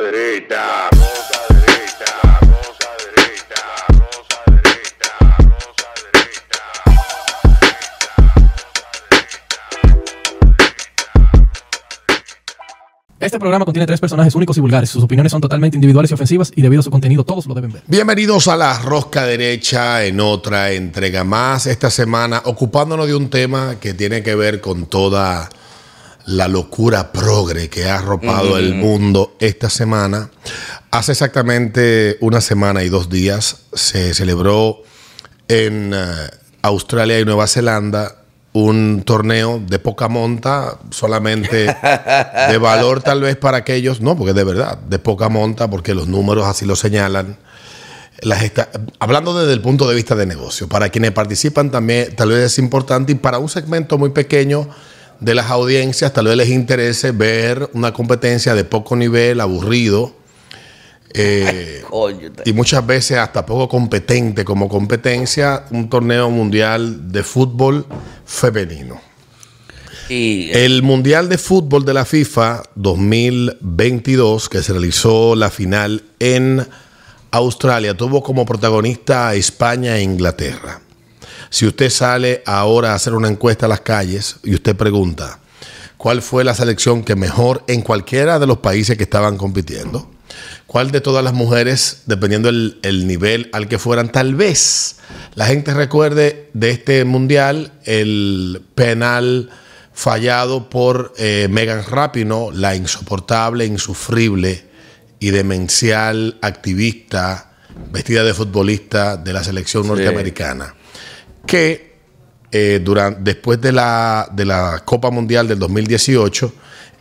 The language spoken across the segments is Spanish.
derecha, rosa derecha, rosa derecha, rosa derecha, rosa Este programa contiene tres personajes únicos y vulgares. Sus opiniones son totalmente individuales y ofensivas y debido a su contenido todos lo deben ver. Bienvenidos a la Rosca Derecha en otra entrega más esta semana, ocupándonos de un tema que tiene que ver con toda la locura progre que ha arropado el mundo esta semana. Hace exactamente una semana y dos días se celebró en eh, Australia y Nueva Zelanda un torneo de poca monta, solamente de valor tal vez para aquellos, no, porque de verdad, de poca monta, porque los números así lo señalan. Las hablando desde el punto de vista de negocio, para quienes participan también tal vez es importante y para un segmento muy pequeño de las audiencias tal vez les interese ver una competencia de poco nivel, aburrido, eh, y muchas veces hasta poco competente como competencia, un torneo mundial de fútbol femenino. y eh, El Mundial de Fútbol de la FIFA 2022, que se realizó la final en Australia, tuvo como protagonista a España e Inglaterra. Si usted sale ahora a hacer una encuesta a las calles y usted pregunta cuál fue la selección que mejor en cualquiera de los países que estaban compitiendo, cuál de todas las mujeres, dependiendo el, el nivel al que fueran, tal vez la gente recuerde de este mundial el penal fallado por eh, Megan Rapinoe, la insoportable, insufrible y demencial activista vestida de futbolista de la selección norteamericana que eh, durante, después de la, de la Copa Mundial del 2018,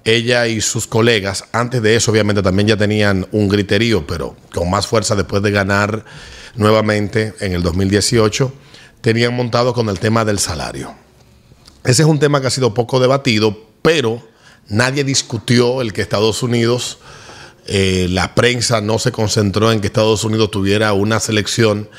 ella y sus colegas, antes de eso obviamente también ya tenían un griterío, pero con más fuerza después de ganar nuevamente en el 2018, tenían montado con el tema del salario. Ese es un tema que ha sido poco debatido, pero nadie discutió el que Estados Unidos, eh, la prensa no se concentró en que Estados Unidos tuviera una selección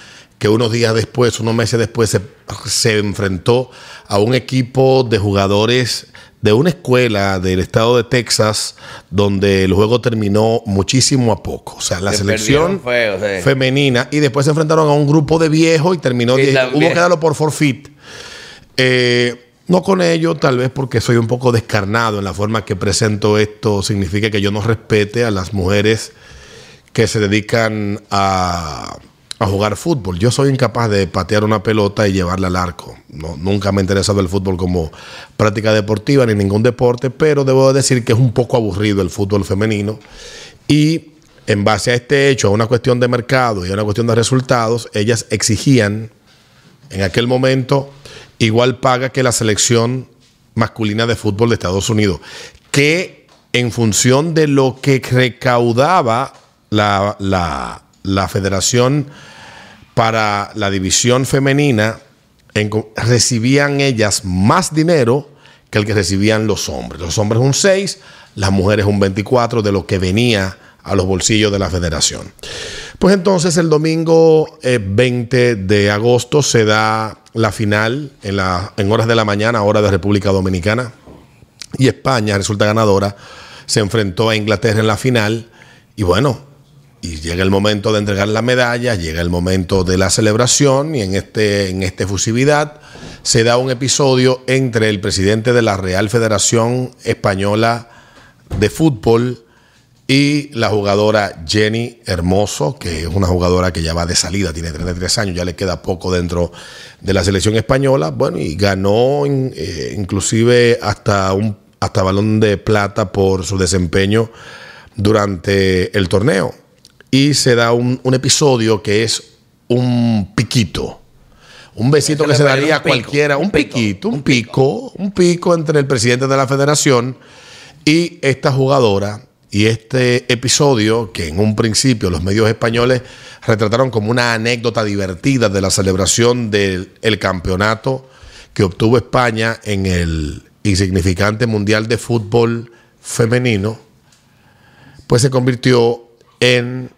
que unos días después, unos meses después, se, se enfrentó a un equipo de jugadores de una escuela del estado de Texas, donde el juego terminó muchísimo a poco. O sea, la Se selección perdieron feo, sí. femenina, y después se enfrentaron a un grupo de viejos y terminó, hubo que darlo por forfeit. Eh, no con ello, tal vez porque soy un poco descarnado en la forma que presento esto, significa que yo no respete a las mujeres que se dedican a, a jugar fútbol. Yo soy incapaz de patear una pelota y llevarla al arco. No, nunca me ha interesado el fútbol como práctica deportiva ni ningún deporte, pero debo decir que es un poco aburrido el fútbol femenino. Y en base a este hecho, a una cuestión de mercado y a una cuestión de resultados, ellas exigían en aquel momento igual paga que la selección masculina de fútbol de Estados Unidos, que en función de lo que recaudaba la, la- la federación para la división femenina, recibían ellas más dinero que el que recibían los hombres. Los hombres un 6, las mujeres un 24 de lo que venía a los bolsillos de la federación. Pues entonces el domingo eh, 20 de agosto se da la final en horas de la mañana, hora de República Dominicana, y España resulta ganadora. Se enfrentó a Inglaterra en la final y bueno, y llega el momento de entregar la medalla, llega el momento de la celebración y en este en esta efusividad se da un episodio entre el presidente de la Real Federación Española de Fútbol y la jugadora Jenny Hermoso, que es una jugadora que ya va de salida, tiene 33 años, ya le queda poco dentro de la selección española. Bueno, y ganó eh, inclusive hasta un hasta balón de plata por su desempeño durante el torneo. Y se da un, un episodio que es un piquito. Un besito que se daría a cualquiera, un, piquito, un pico, un pico entre el presidente de la federación y esta jugadora. Y este episodio, que en un principio los medios españoles retrataron como una anécdota divertida de la celebración del el campeonato que obtuvo España en el insignificante Mundial de Fútbol Femenino, pues se convirtió en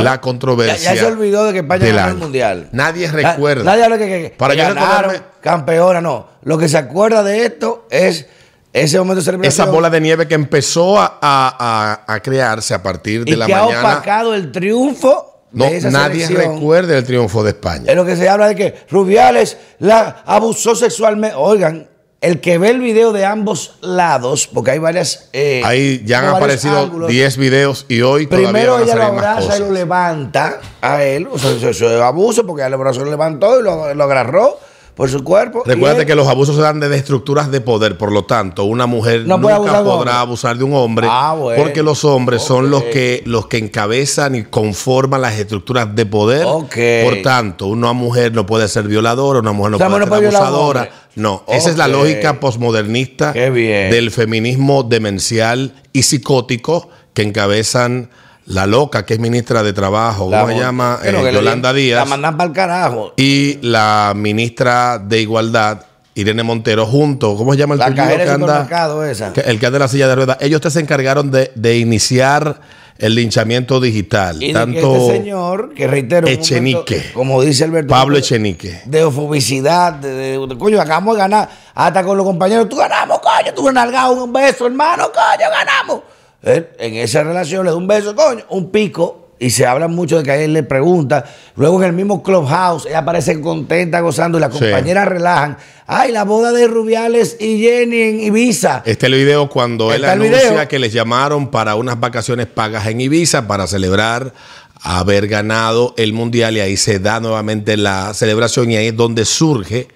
la controversia. ya se olvidó de que España ganó el mundial. Nadie Na- recuerda. Nadie habla que, que- Para que ganaron, recordarme- campeona, no. Lo que se acuerda de esto es Ese momento de. Esa bola de nieve que empezó a, a- a- a crearse a partir de y la que ha mañana. opacado el triunfo No, de esa nadie selección. recuerda el triunfo de España. Es lo que se habla de que Rubiales la abusó sexualmente. Oigan, el que ve el video de ambos lados, porque hay varias. eh, Ahí ya han aparecido ángulos. 10 videos y hoy todavía Primero van a ella lo abraza y lo levanta a él. O sea, eso, es abuso porque el abrazo lo levantó y lo, lo agarró por su cuerpo. él- que los abusos se dan desde estructuras de poder, por lo tanto, una mujer No nunca abusar podrá abusar de un hombre, Ah, bueno. porque los hombres son los que los que encabezan y conforman las estructuras de poder. Por tanto, una mujer no puede ser violadora, una mujer no O sea, puede no ser puede abusadora. No, esa es la lógica posmodernista del feminismo demencial y psicótico que encabezan la loca que es ministra de Trabajo, ¿cómo se llama? Bueno, Eh, le- Yolanda Díaz La mandan para el carajo. y la ministra de Igualdad, Irene Montero, junto, ¿cómo se llama el La cajera que de anda? esa. el que anda en la silla de ruedas. Ellos te se encargaron de, de iniciar el linchamiento digital. Y de que tanto este señor, que reitero, Echenique. momento, como dice Alberto, Pablo de- Echenique. de ofobicidad, de, de- de- coño, acabamos de ganar, hasta con los compañeros, tú ganamos, coño, tú nalgado un beso, hermano, coño, ganamos. Él, en esa relación le da un beso, coño, un pico, y se habla mucho de que a él le pregunta, luego en el mismo clubhouse, ella aparece contenta, gozando, y las Sí. compañeras relajan, ay, la boda de Rubiales y Jenny en Ibiza. Este es el video cuando él anuncia video. que les llamaron para unas vacaciones pagas en Ibiza para celebrar haber ganado el mundial y ahí se da nuevamente la celebración y ahí es donde surge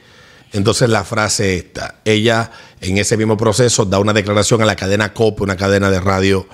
entonces la frase esta. Ella en ese mismo proceso da una declaración a la cadena COPE, una cadena de radio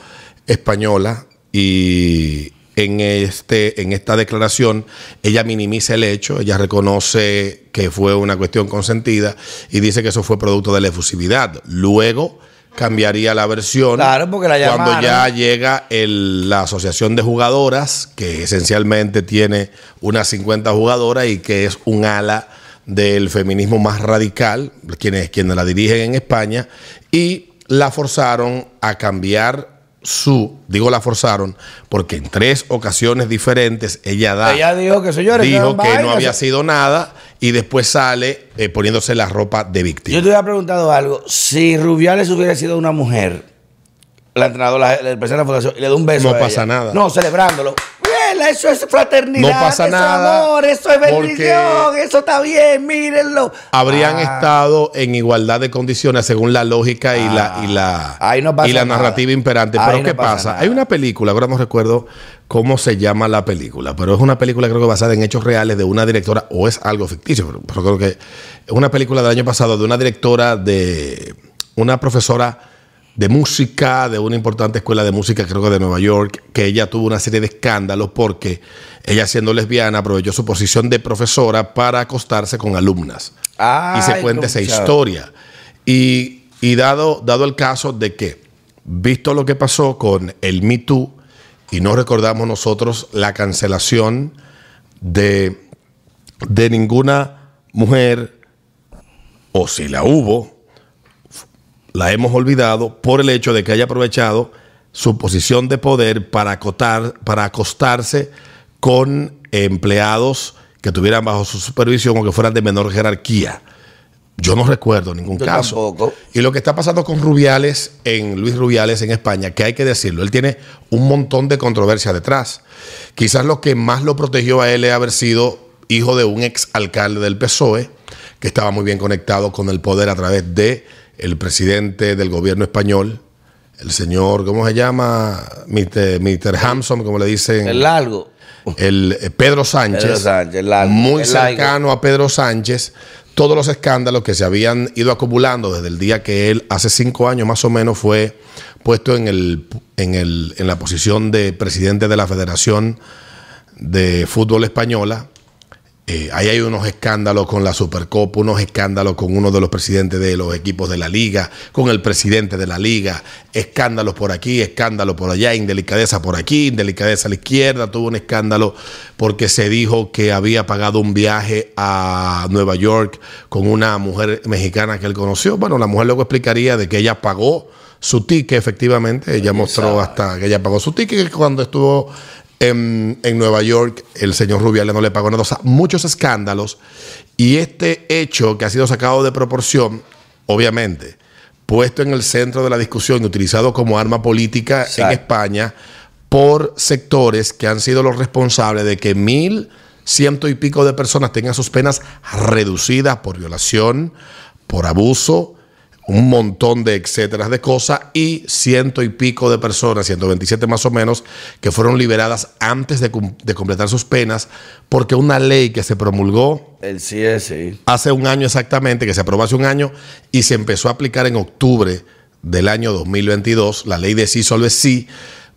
española y en este en esta declaración ella minimiza el hecho, ella reconoce que fue una cuestión consentida y dice que eso fue producto de la efusividad. Luego cambiaría la versión Claro, porque la cuando ya llega el- la asociación de jugadoras que esencialmente tiene unas 50 jugadoras y que es un ala del feminismo más radical, quienes, quienes la dirigen en España, y la forzaron a cambiar su, digo la forzaron, porque en tres ocasiones diferentes ella da Ella dijo que, señores, dijo que no había sido nada y después sale eh, poniéndose la ropa de víctima. Yo te había preguntado algo. Si Rubiales hubiera sido una mujer, la entrenadora, la- presidente de la fundación, y le da un beso. No a pasa ella. nada. No, celebrándolo. Eso es fraternidad. No pasa eso nada, Es amor, eso es bendición. Eso está bien, mírenlo. habrían Ah, estado en igualdad de condiciones según la lógica y la y la Ahí no pasa y la nada. narrativa imperante. Ahí Pero no ¿qué pasa. Hay una película, ahora no recuerdo cómo se llama la película, pero es una película creo que basada en hechos reales de una directora, o es algo ficticio, pero, pero creo que es una película del año pasado de una directora de una profesora de música de una importante escuela de música, creo que de Nueva York, que ella tuvo una serie de escándalos porque ella siendo lesbiana aprovechó su posición de profesora para acostarse con alumnas. y se cuenta esa historia. Y, y dado, dado el caso de que, visto lo que pasó con el Me Too, y no recordamos nosotros la cancelación de, de ninguna mujer, o si la hubo, la hemos olvidado por el hecho de que haya aprovechado su posición de poder para, acotar, para acostarse con empleados que tuvieran bajo su supervisión o que fueran de menor jerarquía. Yo no recuerdo ningún Yo caso. tampoco. Y lo que está pasando con Rubiales, en Luis Rubiales en España, que hay que decirlo, él tiene un montón de controversia detrás. Quizás lo que más lo protegió a él es haber sido hijo de un ex alcalde del PSOE, que estaba muy bien conectado con el poder a través de el presidente del gobierno español, el señor, ¿cómo se llama? Mr. Mr. Hampson, como le dicen. El largo. El eh, Pedro Sánchez, Pedro Sánchez, el largo, muy largo. cercano a Pedro Sánchez, todos los escándalos que se habían ido acumulando desde el día que él, hace cinco años más o menos, fue puesto en, el, en, el, en la posición de presidente de la Federación de Fútbol Española. Eh, ahí hay unos escándalos con la Supercopa, unos escándalos con uno de los presidentes de los equipos de la liga, con el presidente de la liga, escándalos por aquí, escándalos por allá, indelicadeza por aquí, indelicadeza a la izquierda, tuvo un escándalo porque se dijo que había pagado un viaje a Nueva York con una mujer mexicana que él conoció. Bueno, la mujer luego explicaría de que ella pagó su ticket, efectivamente, ella mostró hasta que ella pagó su ticket cuando estuvo en, en Nueva York, el señor Rubiales no le pagó nada. O sea, muchos escándalos. Y este hecho que ha sido sacado de proporción, obviamente, puesto en el centro de la discusión y utilizado como arma política en. España por sectores que han sido los responsables de que mil ciento y pico de personas tengan sus penas reducidas por violación, por abuso, un montón de etcétera de cosas y ciento y pico de personas, 127 más o menos, que fueron liberadas antes de, completar sus penas porque una ley que se promulgó El sí. hace un año exactamente, que se aprobó hace un año y se empezó a aplicar en octubre del año 2022, la ley de sí solo es sí.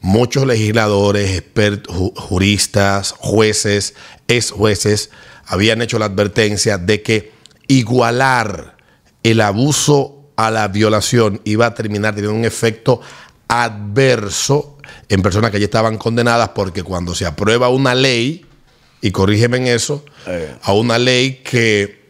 Muchos legisladores, expert- ju- juristas, jueces, ex jueces habían hecho la advertencia de que igualar el abuso a la violación iba a terminar teniendo un efecto adverso en personas que ya estaban condenadas porque cuando se aprueba una ley, y corrígeme en eso, Eh. a una ley que,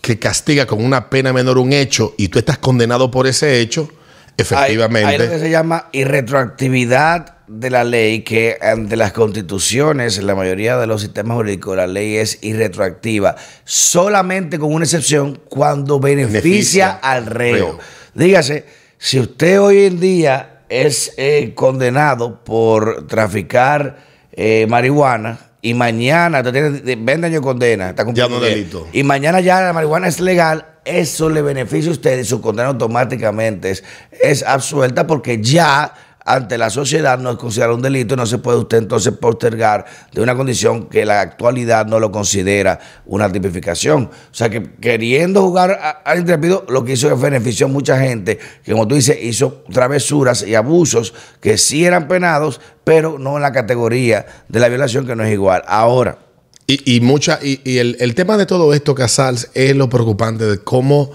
que castiga con una pena menor un hecho y tú estás condenado por ese hecho, efectivamente. Hay, hay lo que se llama irretroactividad de la ley, que ante las constituciones, en la mayoría de los sistemas jurídicos, la ley es irretroactiva, solamente con una excepción cuando beneficia, Beneficia al reo. reo. Dígase, si usted hoy en día es eh, condenado por traficar eh, marihuana y mañana usted tiene, de- 20 años de condena, está Ya no cumpliendo es 10, delito. y mañana ya la marihuana es legal, eso le beneficia a usted y su condena automáticamente es, es absuelta porque ya ante la sociedad no es considerado un delito y no se puede usted entonces postergar de una condición que la actualidad no lo considera una tipificación. O sea que queriendo jugar al intrépido, lo que hizo es benefició a mucha gente que, como tú dices, hizo travesuras y abusos que sí eran penados, pero no en la categoría de la violación que no es igual. Ahora, Y, y mucha, y, y el, el tema de todo esto, Casals, es lo preocupante de cómo,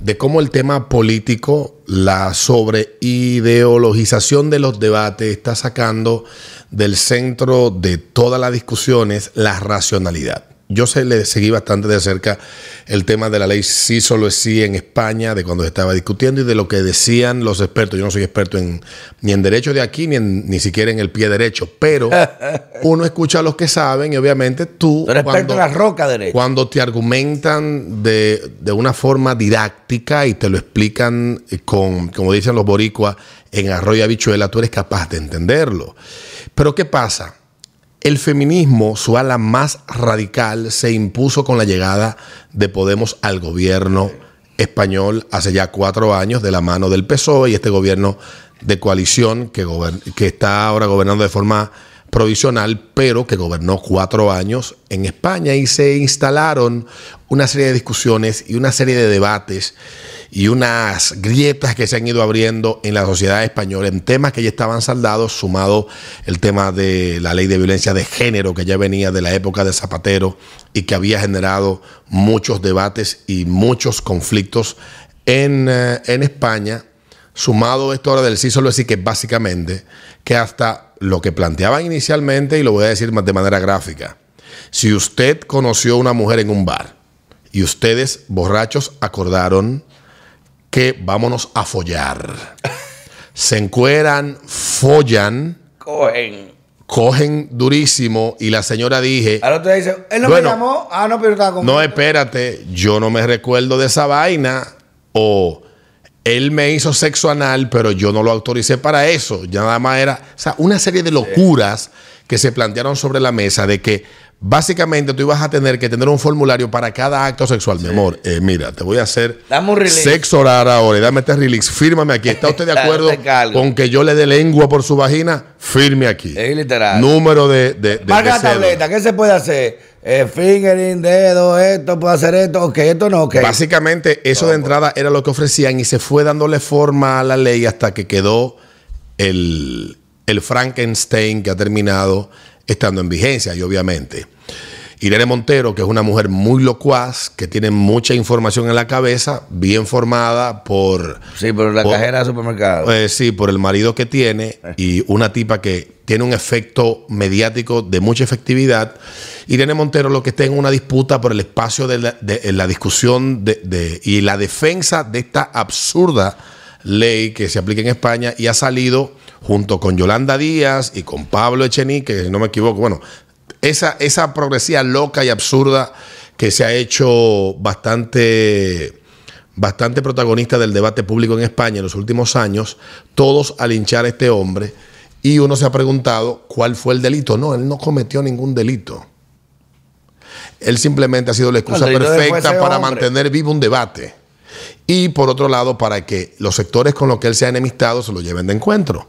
de cómo el tema político, la sobreideologización de los debates está sacando del centro de todas las discusiones la racionalidad. Yo se le seguí bastante de cerca el tema de la ley sí solo es sí en España, de cuando se estaba discutiendo y de lo que decían los expertos. Yo no soy experto en, ni en derecho de aquí, ni, en- ni siquiera en el pie derecho, pero uno escucha a los que saben y obviamente tú... respecto cuando- a la roca derecha. cuando te argumentan de, de una forma didáctica y te lo explican con, como dicen los boricuas, en arroyo y habichuela, tú eres capaz de entenderlo. Pero ¿qué pasa? El feminismo, su ala más radical, se impuso con la llegada de Podemos al gobierno español hace ya cuatro años de la mano del PSOE y este gobierno de coalición que, que está ahora gobernando de forma provisional, pero que gobernó cuatro años en España y se instalaron una serie de discusiones y una serie de debates y unas grietas que se han ido abriendo en la sociedad española en temas que ya estaban saldados, sumado el tema de la ley de violencia de género que ya venía de la época de Zapatero y que había generado muchos debates y muchos conflictos en, eh, en España. Sumado esto ahora del sí solo decir que básicamente que hasta lo que planteaban inicialmente, y lo voy a decir más de manera gráfica, si usted conoció a una mujer en un bar y ustedes borrachos acordaron que vámonos a follar, se encueran, follan, Cogen. cogen durísimo y la señora dije, dice, él no Bueno. me llamó. Ah, no, pero estaba con no, espérate, yo no me recuerdo de esa vaina. O él me hizo sexo anal, pero yo no lo autoricé para eso. Ya nada más era. O sea, una serie de locuras que se plantearon sobre la mesa de que básicamente tú ibas a tener que tener un formulario para cada acto sexual. Mi amor, eh, mira, te voy a hacer sexo oral ahora y dame este release. Fírmame aquí. ¿Está usted de acuerdo te cargo. con que yo le dé lengua por su vagina? Firme aquí. Es literal. Número de. de, de- Marca de la tableta, ¿qué se puede hacer? Eh, fingering, dedo, esto, puedo hacer esto, ok, esto no, ok. Básicamente, eso de entrada era lo que ofrecían y se fue dándole forma a la ley hasta que quedó el, el Frankenstein que ha terminado estando en vigencia. Y obviamente, Irene Montero, que es una mujer muy locuaz, que tiene mucha información en la cabeza, bien formada por. Sí, pero la por- cajera del supermercado. eh, sí, por el marido que tiene y una tipa que tiene un efecto mediático de mucha efectividad. Irene Montero lo que está en una disputa por el espacio de la, de- la discusión de- y la defensa de esta absurda ley que se aplica en España y ha salido junto con Yolanda Díaz y con Pablo Echenique, si no me equivoco, bueno, esa, esa progresía loca y absurda que se ha hecho bastante bastante protagonista del debate público en España en los últimos años, todos al hinchar a este hombre, y uno se ha preguntado cuál fue el delito. No, él no cometió ningún delito. Él simplemente ha sido la excusa perfecta para hombre. mantener vivo un debate. Y por otro lado, para que los sectores con los que él se ha enemistado se lo lleven de encuentro.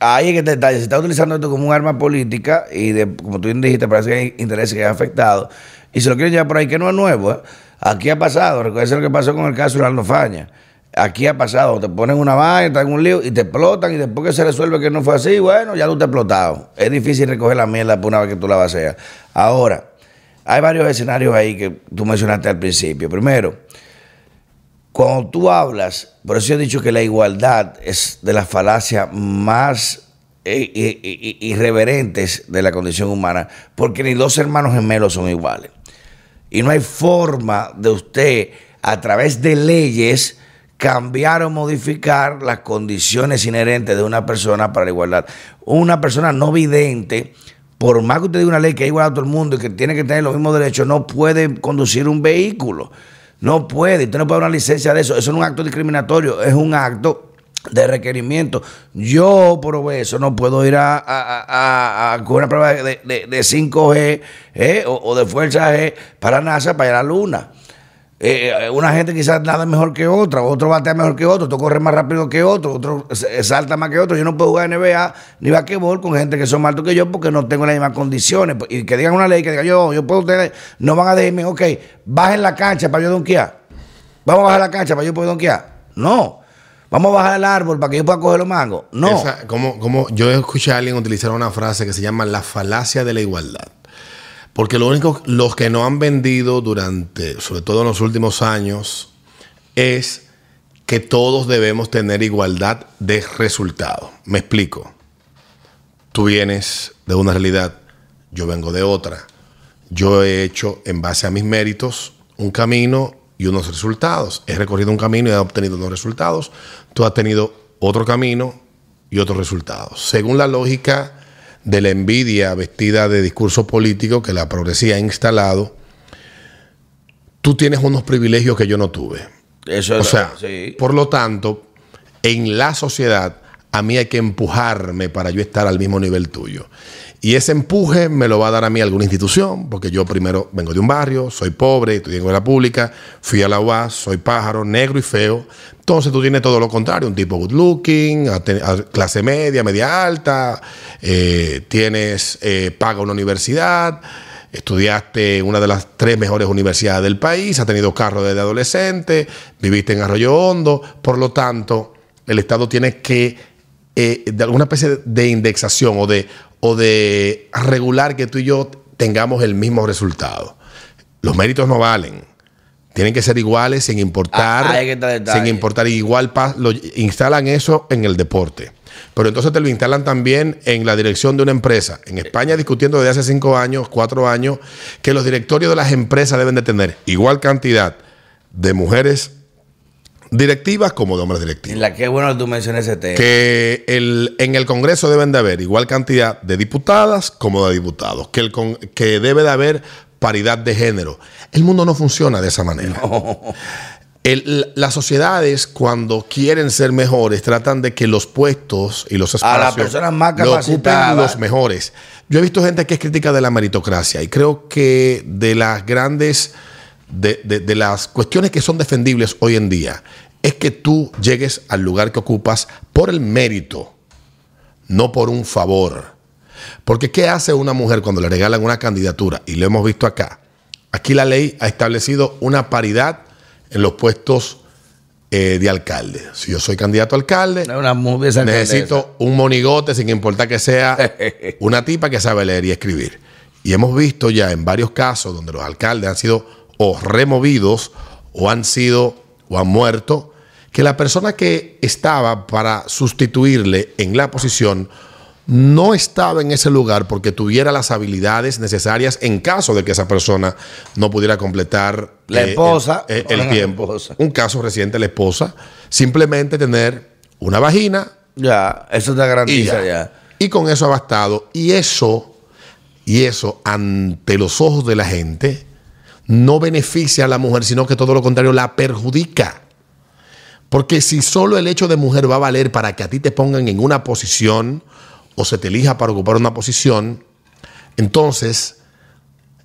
Ahí es que te detalle. Se está utilizando esto como un arma política y, de, como tú dijiste, parece que hay intereses que han afectado. Y se lo quieren llevar por ahí, que no es nuevo. ¿eh? Aquí ha pasado. Recuerda lo que pasó con el caso de Arno Faña. Aquí ha pasado. Te ponen una vaina, te dan un lío y te explotan. Y después que se resuelve que no fue así, bueno, ya tú te has explotado. Es difícil recoger la mierda por una vez que tú la vacías. Ahora, hay varios escenarios ahí que tú mencionaste al principio. Primero, cuando tú hablas, por eso yo he dicho que la igualdad es de las falacias más eh, i- i- irreverentes de la condición humana, porque ni dos hermanos gemelos son iguales. Y no hay forma de usted, a través de leyes, cambiar o modificar las condiciones inherentes de una persona para la igualdad. Una persona no vidente, por más que usted diga una ley que es igual a todo el mundo y que tiene que tener los mismos derechos, no puede conducir un vehículo. No puede. Usted no puede dar una licencia de eso. Eso no es un acto discriminatorio, es un acto de requerimiento. Yo, por obeso, no puedo ir a, a, a- a- una prueba de, de- de 5G eh, o, o de fuerza G para NASA, para ir a la luna. Eh, eh, una gente quizás nada mejor que otra, otro batea mejor que otro, otro corre más rápido que otro, otro se- salta más que otro. Yo no puedo jugar NBA ni basquetbol con gente que son más altos que yo porque no tengo las mismas condiciones. Y que digan una ley que diga yo, yo puedo tener, no van a decirme, ok, bajen la cancha para yo donkear. Vamos a bajar la cancha para yo poder donkear. No. Vamos a bajar el árbol para que yo pueda coger los mangos. No. Esa- como, como yo escuché a alguien utilizar una frase que se llama la falacia de la igualdad. Porque lo único, los que no han vendido durante, sobre todo en los últimos años, es que todos debemos tener igualdad de resultado. Me explico. Tú vienes de una realidad, yo vengo de otra. Yo he hecho, en base a mis méritos, un camino y unos resultados. He recorrido un camino y he obtenido unos resultados. Tú has tenido otro camino y otros resultados. Según la lógica de la envidia vestida de discurso político que la progresía ha instalado, tú tienes unos privilegios que yo no tuve. Eso O es sea, sí. por lo tanto, en la sociedad a mí hay que empujarme para yo estar al mismo nivel tuyo. Y ese empuje me lo va a dar a mí alguna institución, porque yo primero vengo de un barrio, soy pobre, estudié en escuela pública, fui a la UAS, soy pájaro, negro y feo. Entonces tú tienes todo lo contrario, un tipo good looking, clase media, media alta, eh, tienes, eh, paga una universidad, estudiaste en una de las tres mejores universidades del país, has tenido carro desde adolescente, viviste en Arroyo Hondo, por lo tanto, el Estado tiene que, eh, de alguna especie de indexación o de, o de regular que tú y yo tengamos el mismo resultado. Los méritos no valen. Tienen que ser iguales sin importar. Ah, sin importar. Igual lo, instalan eso en el deporte. Pero entonces te lo instalan también en la dirección de una empresa. En España discutiendo desde hace cinco años, cuatro años, que los directorios de las empresas deben de tener igual cantidad de mujeres directivas como de hombres directivos En la que bueno que tú mencionas ese tema. que el, en el Congreso deben de haber igual cantidad de diputadas como de diputados, que, el con- que debe de haber paridad de género. El mundo no funciona de esa manera. El- las sociedades cuando quieren ser mejores tratan de que los puestos y los A espacios las personas más lo capacitadas. los mejores. Yo he visto gente que es crítica de la meritocracia y creo que de las grandes, de, de- de las cuestiones que son defendibles hoy en día, es que tú llegues al lugar que ocupas por el mérito, no por un favor. Porque ¿qué hace una mujer cuando le regalan una candidatura? Y lo hemos visto acá. Aquí la ley ha establecido una paridad en los puestos eh, de alcalde. Si yo soy candidato a alcalde, una. Necesito un monigote sin importar que sea una tipa que sabe leer y escribir. Y hemos visto ya en varios casos donde los alcaldes han sido o removidos o han sido o han muerto, que la persona que estaba para sustituirle en la posición no estaba en ese lugar porque tuviera las habilidades necesarias en caso de que esa persona no pudiera completar La eh, esposa. el- el- tiempo. esposa. Un caso reciente, la esposa, simplemente tener una vagina Ya, eso te y garantiza ya. ya. Y con eso ha bastado. Y eso, y eso ante los ojos de la gente, no beneficia a la mujer, sino que todo lo contrario la perjudica. Porque si solo el hecho de mujer va a valer para que a ti te pongan en una posición o se te elija para ocupar una posición, entonces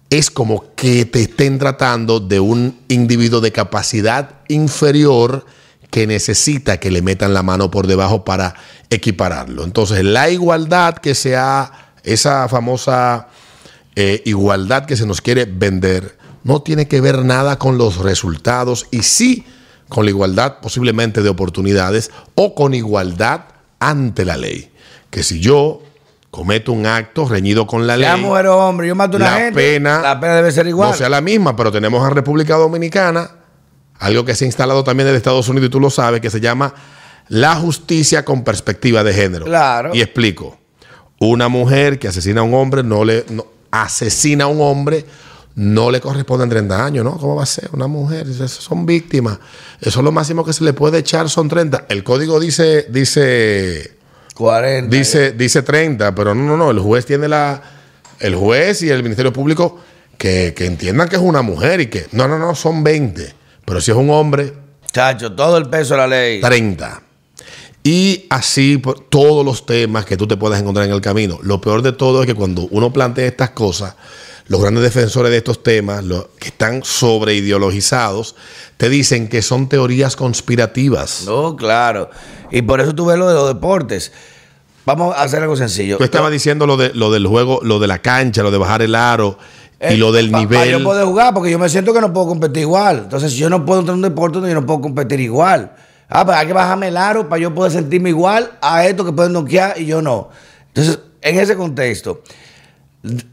es como que te estén tratando de un individuo de capacidad inferior que necesita que le metan la mano por debajo para equipararlo. Entonces, la igualdad que sea esa famosa eh, igualdad que se nos quiere vender, no tiene que ver nada con los resultados y sí con la igualdad posiblemente de oportunidades o con igualdad ante la ley. Que si yo cometo un acto reñido con la Sea ley, mujer o hombre, yo mato a una la gente. pena, la pena debe ser igual. no sea la misma, pero tenemos en República Dominicana algo que se ha instalado también en Estados Unidos y tú lo sabes, que se llama la justicia con perspectiva de género. Claro. Y explico. Una mujer que asesina a un hombre, no le no- asesina a un hombre, no le corresponden 30 años, ¿no? ¿Cómo va a ser? Una mujer, son víctimas. Eso es lo máximo que se le puede echar, son 30. El código dice, dice 40. Dice, dice 30, pero no, no, no. El juez tiene la. El juez y el Ministerio Público que, que entiendan que es una mujer y que. No, no, no, son 20. Pero si es un hombre, Chacho, todo el peso de la ley. 30. Y así por todos los temas que tú te puedas encontrar en el camino. Lo peor de todo es que cuando uno plantea estas cosas, los grandes defensores de estos temas, los que están sobre ideologizados, te dicen que son teorías conspirativas. No, claro. Y por eso tú ves lo de los deportes. Vamos a hacer algo sencillo. Tú estabas diciendo lo, de, lo del juego, lo de la cancha, lo de bajar el aro y Eh, lo del pa- nivel. yo poder jugar, porque yo me siento que no puedo competir igual. Entonces, si yo no puedo entrar en un deporte donde yo no puedo competir igual. Ah, pues hay que bajarme el aro para yo poder sentirme igual a estos que pueden noquear y yo no. Entonces, en ese contexto,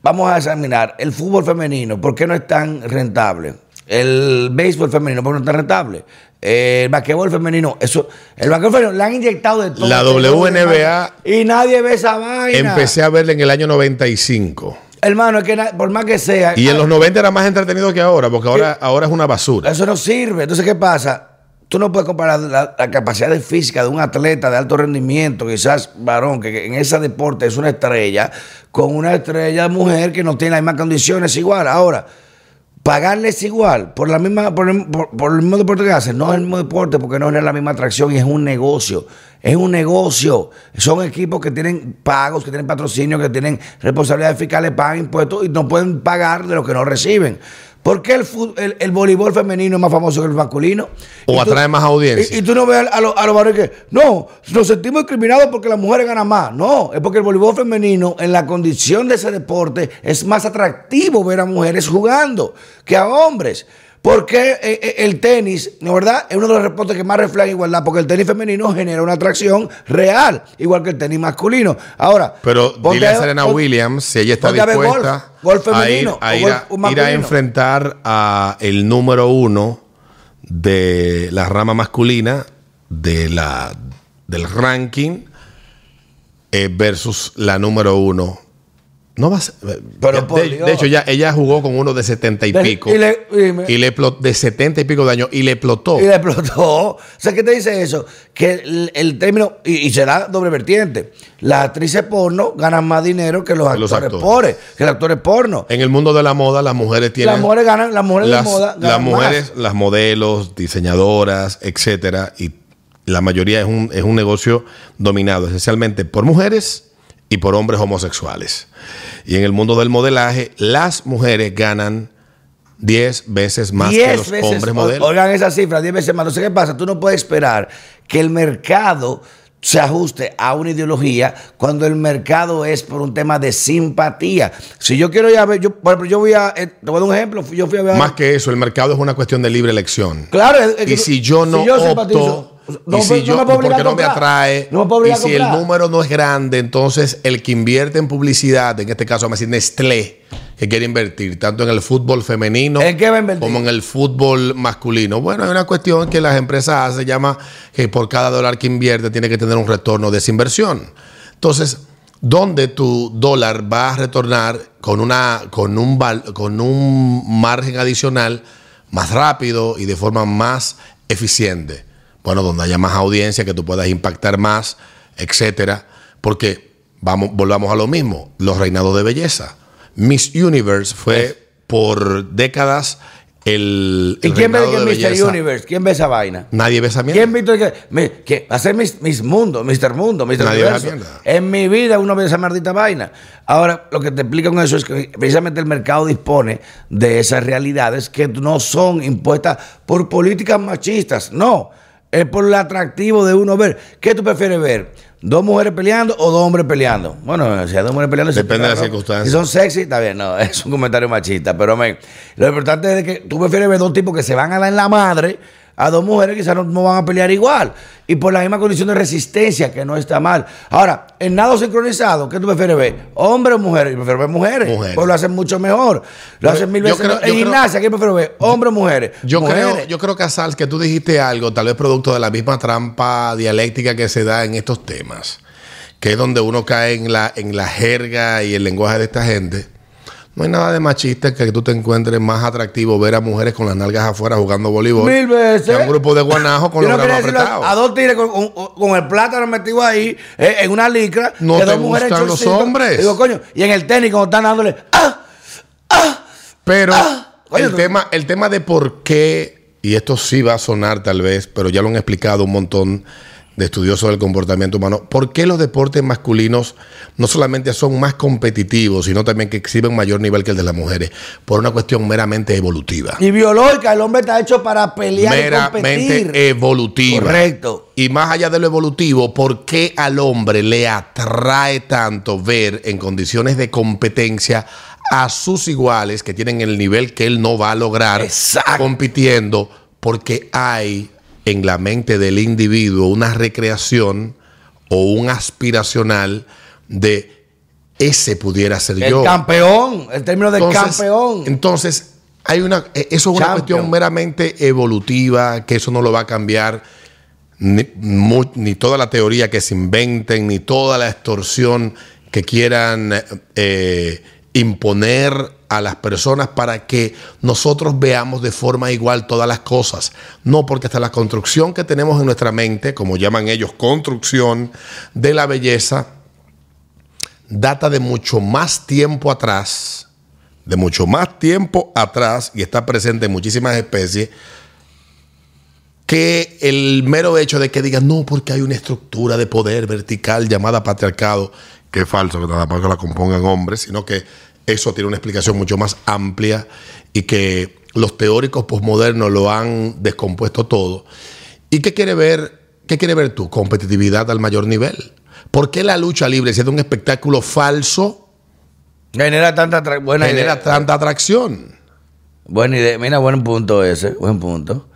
vamos a examinar el fútbol femenino, ¿por qué no es tan rentable? El béisbol femenino, ¿por qué no es tan rentable? El basquetbol femenino, eso, el basquetbol femenino le han inyectado de todo. La todo, WNBA Y nadie ve esa vaina. Empecé a verla en el año 95. Hermano, es que por más que sea. Y en los 90 era más entretenido que ahora, porque ahora, ahora es una basura. Eso no sirve. Entonces, ¿qué pasa? Tú no puedes comparar la, capacidad física de un atleta de alto rendimiento, quizás varón, que, en ese deporte es una estrella, con una estrella mujer que no tiene las mismas condiciones igual. Ahora, pagarles igual por la misma por el, por el mismo deporte que hacen, no es el mismo deporte porque no es la misma atracción y es un negocio. Es un negocio. Son equipos que tienen pagos, que tienen patrocinio, que tienen responsabilidades fiscales, pagan impuestos y no pueden pagar de lo que no reciben. ¿Por qué el, el, el voleibol femenino es más famoso que el masculino? O Y tú- atrae más audiencia. Y, y tú no ves a, los- a los varones que, no, nos sentimos discriminados porque las mujeres ganan más. No, es porque el voleibol femenino, en la condición de ese deporte, es más atractivo ver a mujeres jugando que a hombres. Porque eh, eh, el tenis, ¿no verdad? Es uno de los deportes que más refleja igualdad, porque el tenis femenino genera una atracción real, igual que el tenis masculino. Ahora, Pero dile a Serena Williams si ella está dispuesta golf, golf a ir, a, golf ir enfrentar a el número uno de la rama masculina de la, del ranking eh, versus la número uno. No va a ser- Pero de, hecho, ya ella jugó con uno de setenta y De- pico. y le- y me- y le explotó- de setenta y pico de años y le explotó. Y le explotó. O sea, ¿qué te dice eso? Que el, el término, y, será doble vertiente, las actrices porno ganan más dinero que los Que actores, actores. pobres, que los actores porno. En el mundo de la moda, las mujeres tienen. Las mujeres ganan, las mujeres las, de moda ganan las mujeres, más. las modelos, diseñadoras, etcétera, y la mayoría es un, es un negocio dominado esencialmente por mujeres y por hombres homosexuales. Y en el mundo del modelaje, las mujeres ganan 10 veces más que 10 los veces, hombres modelos. Oigan esa cifra, 10 veces más. No sé qué pasa. Tú no puedes esperar que el mercado se ajuste a una ideología cuando el mercado es por un tema de simpatía. Si yo quiero ir a ver, yo, por ejemplo, yo voy a, eh, te voy a dar un ejemplo, yo fui a ver... Más que eso, el mercado es una cuestión de libre elección. Claro, es- y si yo no simpatizo, opto, no y si no yo, me puedo obligar porque a no me atrae, No me puedo y a si el número no es grande, entonces el que invierte en publicidad, en este caso vamos a decir Nestlé, que quiere invertir tanto en el fútbol femenino ¿En qué va a invertir? como en el fútbol masculino. Bueno, hay una cuestión que las empresas hacen, se llama que por cada dólar que invierte tiene que tener un retorno de esa inversión. Entonces, ¿dónde tu dólar va a retornar con, una, con, un, con un margen adicional más rápido y de forma más eficiente? Bueno, donde haya más audiencia, que tú puedas impactar más, etcétera. Porque vamos, volvamos a lo mismo, los reinados de belleza. Miss Universe fue por décadas el, ¿Y el quién ve Mr. Universe? ¿Quién ve esa vaina? Nadie ve esa mierda. ¿Quién visto que, hacer mis, mis mundos, Mr. Mundo, Mr. Nadie ve Universo? mierda. En mi vida uno ve esa maldita vaina. Ahora, lo que te explica con eso es que precisamente el mercado dispone de esas realidades que no son impuestas por políticas machistas, no. Es por el atractivo de uno ver. ¿Qué tú prefieres ver? ¿Dos mujeres peleando o dos hombres peleando? Bueno, si hay dos mujeres peleando, se Depende de las circunstancias. Si son sexy, está bien, no, es un comentario machista. Pero, lo importante es que tú prefieres ver dos tipos que se van a dar en la madre a dos mujeres quizás no, no van a pelear igual. Y por la misma condición de resistencia, que no está mal. Ahora, en nado sincronizado, ¿qué tú prefieres ver? ¿Hombre o mujeres? Yo prefiero ver mujeres. Mujeres. Pues lo hacen mucho mejor. Lo hacen mil veces. creo- mejor. en gimnasia, ¿qué prefiero ver? ¿Hombre o mujeres? Yo creo, yo creo, Casals, que tú dijiste algo, tal vez producto de la misma trampa dialéctica que se da en estos temas, que es donde uno cae en la, en la jerga y el lenguaje de esta gente. No hay nada de machista que tú te encuentres más atractivo ver a mujeres con las nalgas afuera jugando voleibol. Mil veces. que a un grupo de guanajos con Yo los no brazos apretados. a dos tigres con, con- con el plátano metido ahí eh, en una licra. No te dos mujeres los hombres. Digo, coño, y en el tenis cuando están dándole. ¡Ah! Pero Oye, el, tú- tema, el tema de por qué, y esto sí va a sonar tal vez, pero ya lo han explicado un montón de estudiosos del comportamiento humano, por qué los deportes masculinos no solamente son más competitivos, sino también que exhiben mayor nivel que el de las mujeres, por una cuestión meramente evolutiva. Y biológica, el hombre está hecho para pelear y competir. meramente evolutiva. Correcto. Y más allá de lo evolutivo, ¿por qué al hombre le atrae tanto ver en condiciones de competencia a sus iguales que tienen el nivel que él no va a lograr Exacto. compitiendo? Porque hay en la mente del individuo una recreación o un aspiracional de ese pudiera ser El yo. campeón, el término de Entonces- campeón. Entonces, hay una, eh, eso es una Champion. cuestión meramente evolutiva, que eso no lo va a cambiar ni toda la teoría que se inventen, ni toda la extorsión que quieran eh, imponer a las personas para que nosotros veamos de forma igual todas las cosas. No, porque hasta la construcción que tenemos en nuestra mente, como llaman ellos, construcción de la belleza, data de mucho más tiempo atrás, de mucho más tiempo atrás, y está presente en muchísimas especies, que el mero hecho de que digan, no, porque hay una estructura de poder vertical llamada patriarcado, que es falso, que nada más que la compongan hombres, sino que eso tiene una explicación mucho más amplia y que los teóricos posmodernos lo han descompuesto todo. ¿Y qué quiere ver? ¿Qué quiere ver tú? Competitividad al mayor nivel. ¿Por qué la lucha libre, siendo un espectáculo falso, Genera tanta buena genera idea. tanta atracción? Buena idea. Mira, buen punto ese. Buen punto.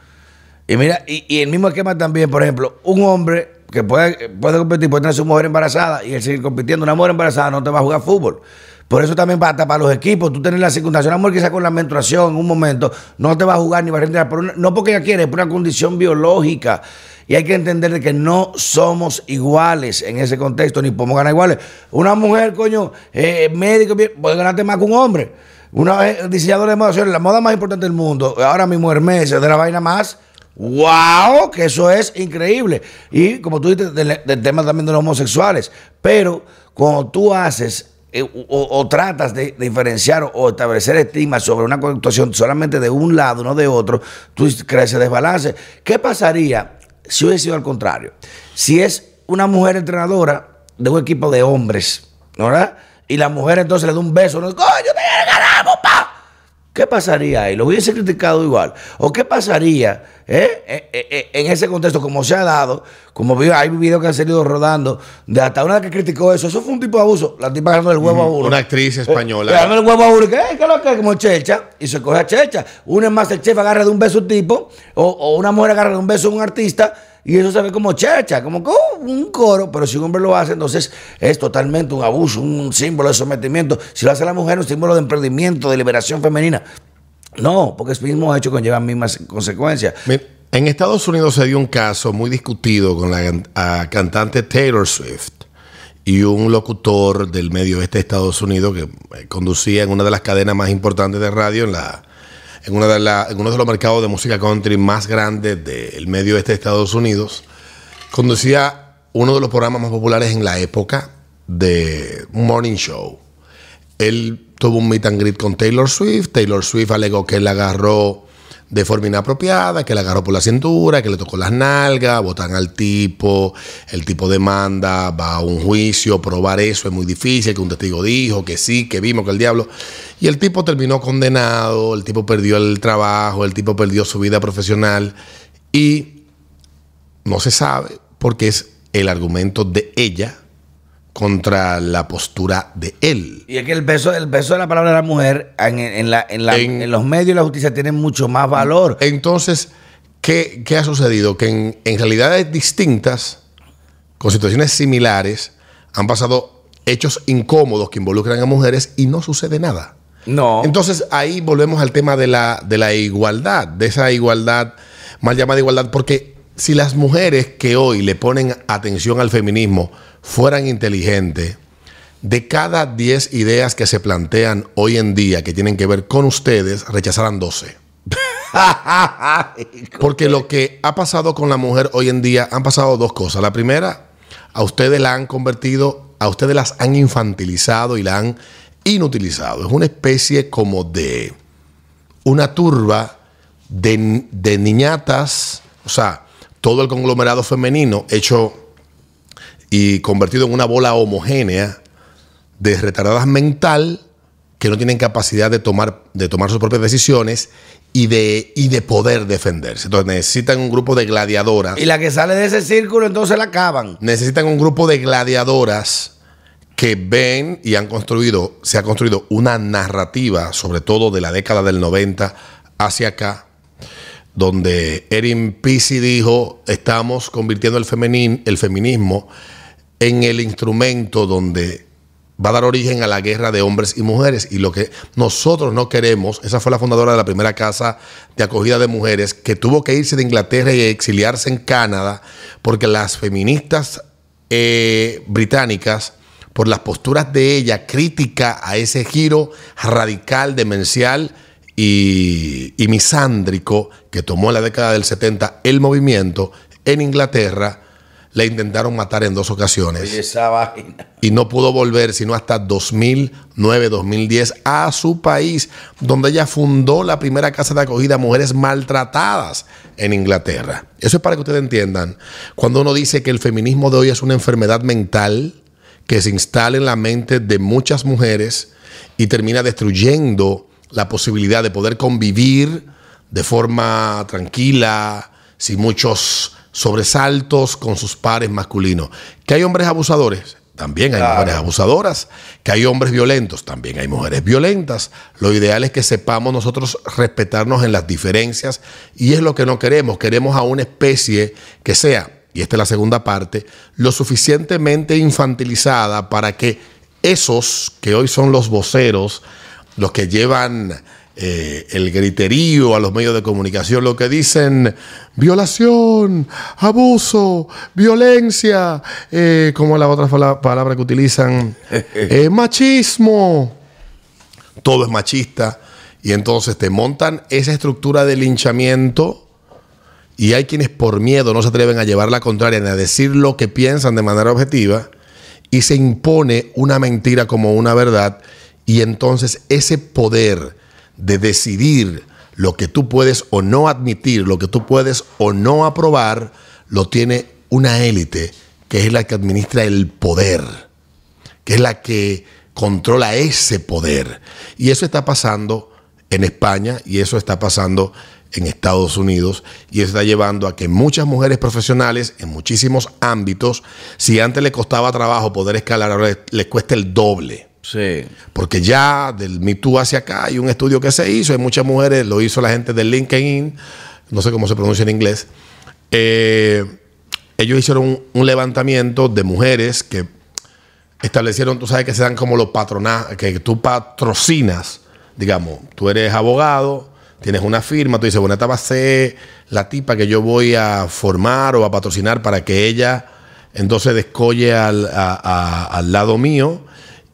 Y mira, y, y el mismo esquema también, por ejemplo, un hombre que puede, puede competir, puede tener a su mujer embarazada y él seguir compitiendo. Una mujer embarazada no te va a jugar fútbol. Por eso también para, para los equipos, tú tienes la circunstancia. Una mujer que con la menstruación en un momento no te va a jugar ni va a rendir, por una- no porque ella quiere, es por una condición biológica. Y hay que entender de que no somos iguales en ese contexto, ni podemos ganar iguales. Una mujer, coño, eh, médico, puede ganarte más que un hombre. Una eh, diseñadora de moda, señores, la moda más importante del mundo, ahora mismo Hermes, es de la vaina más. ¡Wow! Que eso es increíble. Y como tú dices, del, del tema también de los homosexuales. Pero cuando tú haces eh, o, tratas de, diferenciar o, establecer estigmas sobre una actuación solamente de un lado, no de otro, tú crees ese desbalance. ¿Qué pasaría si hubiese sido al contrario? Si es una mujer entrenadora de un equipo de hombres, ¿no ¿verdad? Y la mujer entonces le da un beso, ¿no? ¡Coño, te pa! ¿Qué pasaría ahí? ¿Lo hubiese criticado igual? ¿O qué pasaría eh, eh, eh, en ese contexto, como se ha dado, como hay videos que han salido rodando, de hasta una que criticó eso? Eso fue un tipo de abuso. La tipa ganando el huevo a uno. Una actriz española. Le ganó el huevo a uno. ¿Qué, ¿Qué es lo que es? Como Checha. Y se coge a Checha. Uno es más el chef agarra de un beso un tipo. O, o una mujer agarra de un beso a un artista. Y eso se ve como checha, como uh, un coro. Pero si un hombre lo hace, entonces es totalmente un abuso, un símbolo de sometimiento. Si lo hace la mujer, un símbolo de emprendimiento, de liberación femenina. No, porque es mismo hecho conlleva mismas consecuencias. En Estados Unidos se dio un caso muy discutido con la cantante Taylor Swift y un locutor del medio oeste de Estados Unidos que eh, conducía en una de las cadenas más importantes de radio en la en, una de en uno de los mercados de música country más grandes del medio oeste de Estados Unidos. Conducía uno de los programas más populares en la época de morning show. Él tuvo un meet and greet con Taylor Swift. Taylor Swift alegó que él agarró de forma inapropiada, que le agarró por la cintura, que le tocó las nalgas, votan al tipo, el tipo demanda, va a un juicio, probar eso es muy difícil, que un testigo dijo, que sí, que vimos que el diablo. Y el tipo terminó condenado, el tipo perdió el trabajo, el tipo perdió su vida profesional y no se sabe porque es el argumento de ella contra la postura de él. Y es que el peso, el peso de la palabra de la mujer en, en la- en la- En- en los medios de la justicia tiene mucho más valor. Entonces, ¿qué, qué ha sucedido? Que en, en realidades distintas, con situaciones similares, han pasado hechos incómodos que involucran a mujeres y no sucede nada. No. Entonces ahí volvemos al tema de la, de la igualdad, de esa igualdad, mal llamada igualdad, porque si las mujeres que hoy le ponen atención al feminismo fueran inteligentes, de cada 10 ideas que se plantean hoy en día que tienen que ver con ustedes, rechazarán 12. Porque lo que ha pasado con la mujer hoy en día han pasado dos cosas. La primera, a ustedes la han convertido, a ustedes las han infantilizado y la han inutilizado. Es una especie como de una turba de, de niñatas, o sea, todo el conglomerado femenino hecho y convertido en una bola homogénea de retardadas mental que no tienen capacidad de tomar, de tomar sus propias decisiones y de, y de poder defenderse. Entonces necesitan un grupo de gladiadoras. Y la que sale de ese círculo, entonces la acaban. Necesitan un grupo de gladiadoras que ven y han construido, se ha construido una narrativa, sobre todo de la década del 90 hacia acá, donde Erin Pisi dijo, estamos convirtiendo el, feminin- el feminismo en el instrumento donde va a dar origen a la guerra de hombres y mujeres. Y lo que nosotros no queremos, esa fue la fundadora de la primera casa de acogida de mujeres, que tuvo que irse de Inglaterra y exiliarse en Canadá, porque las feministas eh, británicas, por las posturas de ella crítica a ese giro radical, demencial y, y misándrico que tomó en la década del 70 el movimiento en Inglaterra, la intentaron matar en dos ocasiones Oye, esa vaina. y no pudo volver sino hasta 2009-2010 a su país, donde ella fundó la primera casa de acogida a mujeres maltratadas en Inglaterra. Eso es para que ustedes entiendan. Cuando uno dice que el feminismo de hoy es una enfermedad mental que se instala en la mente de muchas mujeres y termina destruyendo la posibilidad de poder convivir de forma tranquila, sin muchos sobresaltos con sus pares masculinos. Que hay hombres abusadores, también hay Claro. mujeres abusadoras. Que hay hombres violentos, también hay mujeres violentas. Lo ideal es que sepamos nosotros respetarnos en las diferencias y es lo que no queremos. Queremos a una especie que sea, y esta es la segunda parte, lo suficientemente infantilizada para que esos que hoy son los voceros, los que llevan eh, el griterío a los medios de comunicación, lo que dicen violación, abuso, violencia, eh, como la otra palabra que utilizan, eh, machismo, todo es machista, y entonces te montan esa estructura de linchamiento. Y hay quienes por miedo no se atreven a llevar la contraria ni a decir lo que piensan de manera objetiva y se impone una mentira como una verdad y entonces ese poder de decidir lo que tú puedes o no admitir, lo que tú puedes o no aprobar, lo tiene una élite que es la que administra el poder que es la que controla ese poder. Y eso está pasando en España y eso está pasando en Estados Unidos y eso está llevando a que muchas mujeres profesionales en muchísimos ámbitos, si antes le costaba trabajo poder escalar, ahora les, les cuesta el doble. Sí. Porque ya del Me Too hacia acá hay un estudio que se hizo, hay muchas mujeres, lo hizo la gente de LinkedIn, no sé cómo se pronuncia en inglés. eh, ellos hicieron un, levantamiento de mujeres que establecieron, tú sabes que se dan como los patronajes, que tú patrocinas, digamos, tú eres abogado, tienes una firma, tú dices, bueno, esta va a ser la tipa que yo voy a formar o a patrocinar para que ella entonces descolle al, al lado mío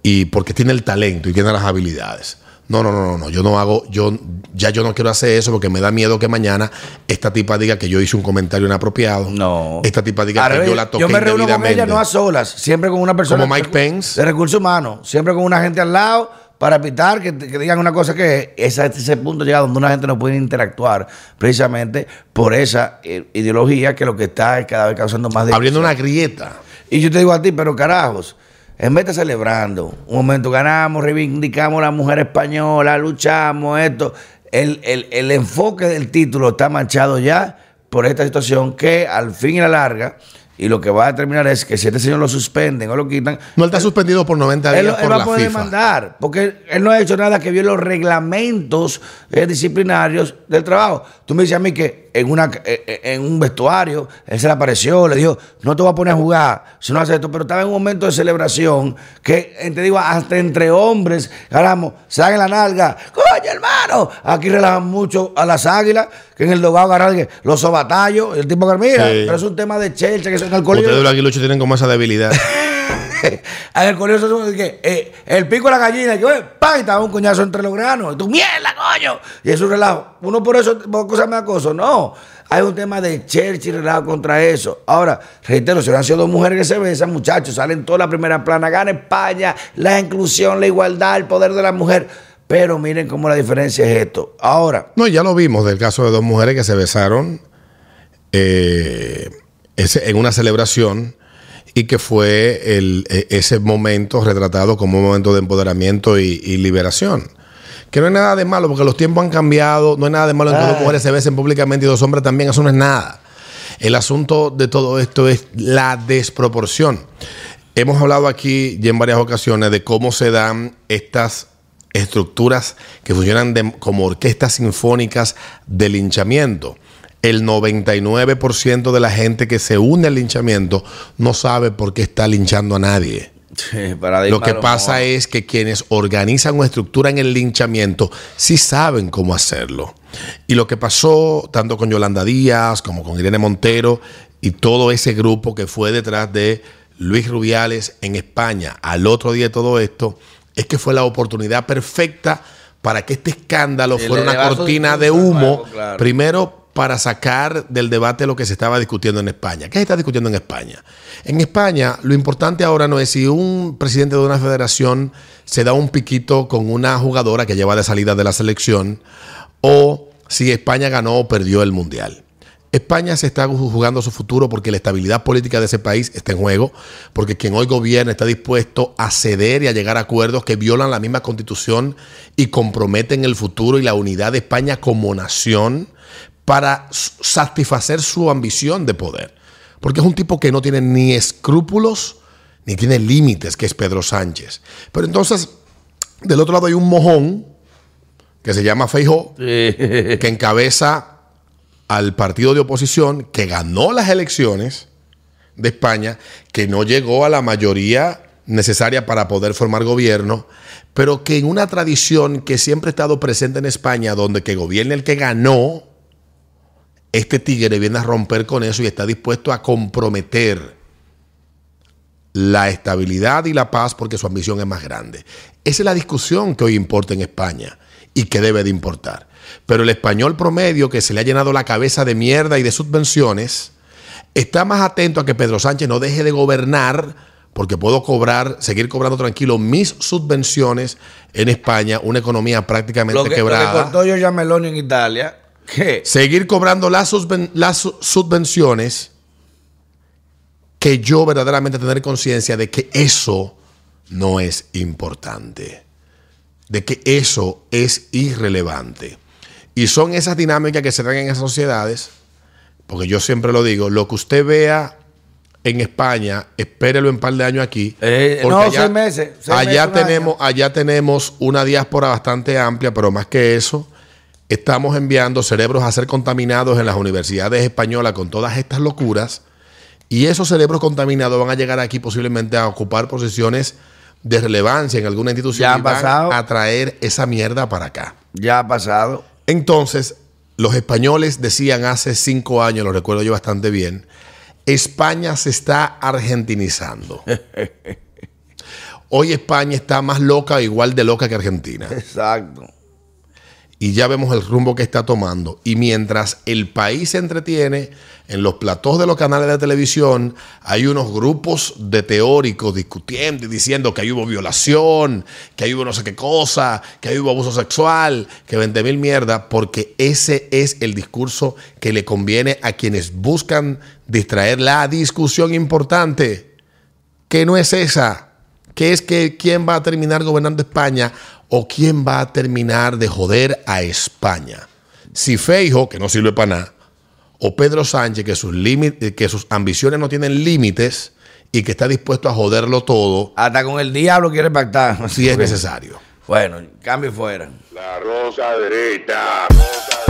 y porque tiene el talento y tiene las habilidades. No, no, no, no, no, yo no hago, yo ya yo no quiero hacer eso porque me da miedo que mañana esta tipa diga que yo hice un comentario inapropiado. No. Esta tipa diga que yo la toqué yo me reúno con ella no a solas, siempre con una persona. Como Mike Pence. De recursos humanos, siempre con una gente al lado para evitar que, que digan una cosa que es a ese punto llega donde una gente no puede interactuar precisamente por esa eh, ideología que lo que está es cada vez causando más Abriendo una grieta. Y yo te digo a ti, pero carajos, en vez de celebrando, un momento ganamos, reivindicamos a la mujer española, luchamos, esto, el, el- el enfoque del título está manchado ya por esta situación que al fin y a la larga, y lo que va a determinar es que si este señor lo suspenden o lo quitan, No, él está suspendido por 90 él, días él por va la a poder FIFA. demandar, porque él no ha hecho nada que viole los reglamentos eh, disciplinarios del trabajo. Tú me dices a mí que en, una, eh, eh, en un vestuario él se le apareció, le dijo, no te voy a poner a jugar si no haces esto, pero estaba en un momento de celebración que, eh, te digo, hasta entre hombres, caramba, salen la nalga, coño hermano, aquí relajan mucho a las águilas, que en el dogado agarran los sobatallos, el tipo que mira, Sí. pero es un tema de chelcha que son colegio. Ustedes los aguiluchos tienen como esa debilidad. El colegio se supone que eh, el pico de la gallina, que ¡pam! y estaba un coñazo entre los granos. Y tú, ¡mierda, coño! Y es un relajo. Uno por eso, por cosas me acoso. No. Hay un tema de chercha y relajo contra eso. Ahora, reitero, si hubieran sido dos mujeres que se besan, muchachos, salen toda la primera plana, gana España, la inclusión, la igualdad, el poder de la mujer. Pero miren cómo la diferencia es esto. Ahora, No, ya lo vimos del caso de dos mujeres que se besaron eh, en una celebración y que fue el- e- ese momento retratado como un momento de empoderamiento y, y liberación. Que no hay nada de malo porque los tiempos han cambiado, no hay nada de malo en que dos mujeres se besen públicamente y dos hombres también, eso no es nada. El asunto de todo esto es la desproporción. Hemos hablado aquí ya en varias ocasiones de cómo se dan estas estructuras que funcionan de- como orquestas sinfónicas de linchamiento. El 99% de la gente que se une al linchamiento no sabe por qué está linchando a nadie. Lo que pasa es que quienes organizan una estructura en el linchamiento sí saben cómo hacerlo. Y lo que pasó tanto con Yolanda Díaz como con Irene Montero y todo ese grupo que fue detrás de Luis Rubiales en España al otro día de todo esto, es que fue la oportunidad perfecta para que este escándalo fuera una cortina de humo, claro. primero para sacar del debate lo que se estaba discutiendo en España. ¿Qué se está discutiendo en España? En España lo importante ahora no es si un presidente de una federación se da un piquito con una jugadora que lleva de salida de la selección o si España ganó o perdió el mundial. España se está jugando su futuro porque la estabilidad política de ese país está en juego, porque quien hoy gobierna está dispuesto a ceder y a llegar a acuerdos que violan la misma constitución y comprometen el futuro y la unidad de España como nación para satisfacer su ambición de poder. Porque es un tipo que no tiene ni escrúpulos ni tiene límites, que es Pedro Sánchez. Pero entonces, del otro lado hay un mojón que se llama Feijó, que encabeza al partido de oposición que ganó las elecciones de España, que no llegó a la mayoría necesaria para poder formar gobierno, pero que en una tradición que siempre ha estado presente en España, donde que gobierne el que ganó, este tigre viene a romper con eso y está dispuesto a comprometer la estabilidad y la paz porque su ambición es más grande. Esa es la discusión que hoy importa en España y que debe de importar. Pero el español promedio que se le ha llenado la cabeza de mierda y de subvenciones está más atento a que Pedro Sánchez no deje de gobernar porque puedo cobrar, seguir cobrando tranquilo mis subvenciones en España, una economía prácticamente lo que, lo que quebrada cortó Giorgia Meloni en Italia, ¿qué? seguir cobrando las, subven- las su- subvenciones que yo verdaderamente tener conciencia de que eso no es importante, de que eso es irrelevante. Y son esas dinámicas que se dan en esas sociedades, porque yo siempre lo digo, lo que usted vea en España, espérelo en un par de años aquí. Eh, porque no, seis meses, seis allá, meses, tenemos, allá tenemos una diáspora bastante amplia, pero más que eso, estamos enviando cerebros a ser contaminados en las universidades españolas con todas estas locuras. Y esos cerebros contaminados van a llegar aquí posiblemente a ocupar posiciones de relevancia en alguna institución Ya y van pasado. a traer esa mierda para acá. Ya ha pasado. Entonces, los españoles decían hace cinco años, lo recuerdo yo bastante bien, España se está argentinizando. Hoy España está más loca, igual de loca que Argentina. Exacto. Y ya vemos el rumbo que está tomando. Y mientras el país se entretiene, en los platós de los canales de televisión hay unos grupos de teóricos discutiendo y diciendo que ahí hubo violación, que ahí hubo no sé qué cosa, que ahí hubo abuso sexual, que 20 mil mierda, porque ese es el discurso que le conviene a quienes buscan distraer la discusión importante, que no es esa que es que quién va a terminar gobernando España o quién va a terminar de joder a España. Si Feijo, que no sirve para nada, o Pedro Sánchez, que sus, que sus ambiciones no tienen límites y que está dispuesto a joderlo todo. Hasta con el diablo quiere pactar. Si es necesario. Bueno, cambio fuera. La rosa derecha, rosa derecha,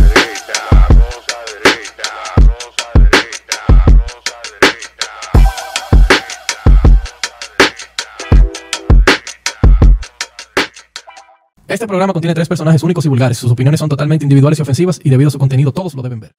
Este programa contiene tres personajes únicos y vulgares. Sus opiniones son totalmente individuales y ofensivas y debido a su contenido todos lo deben ver.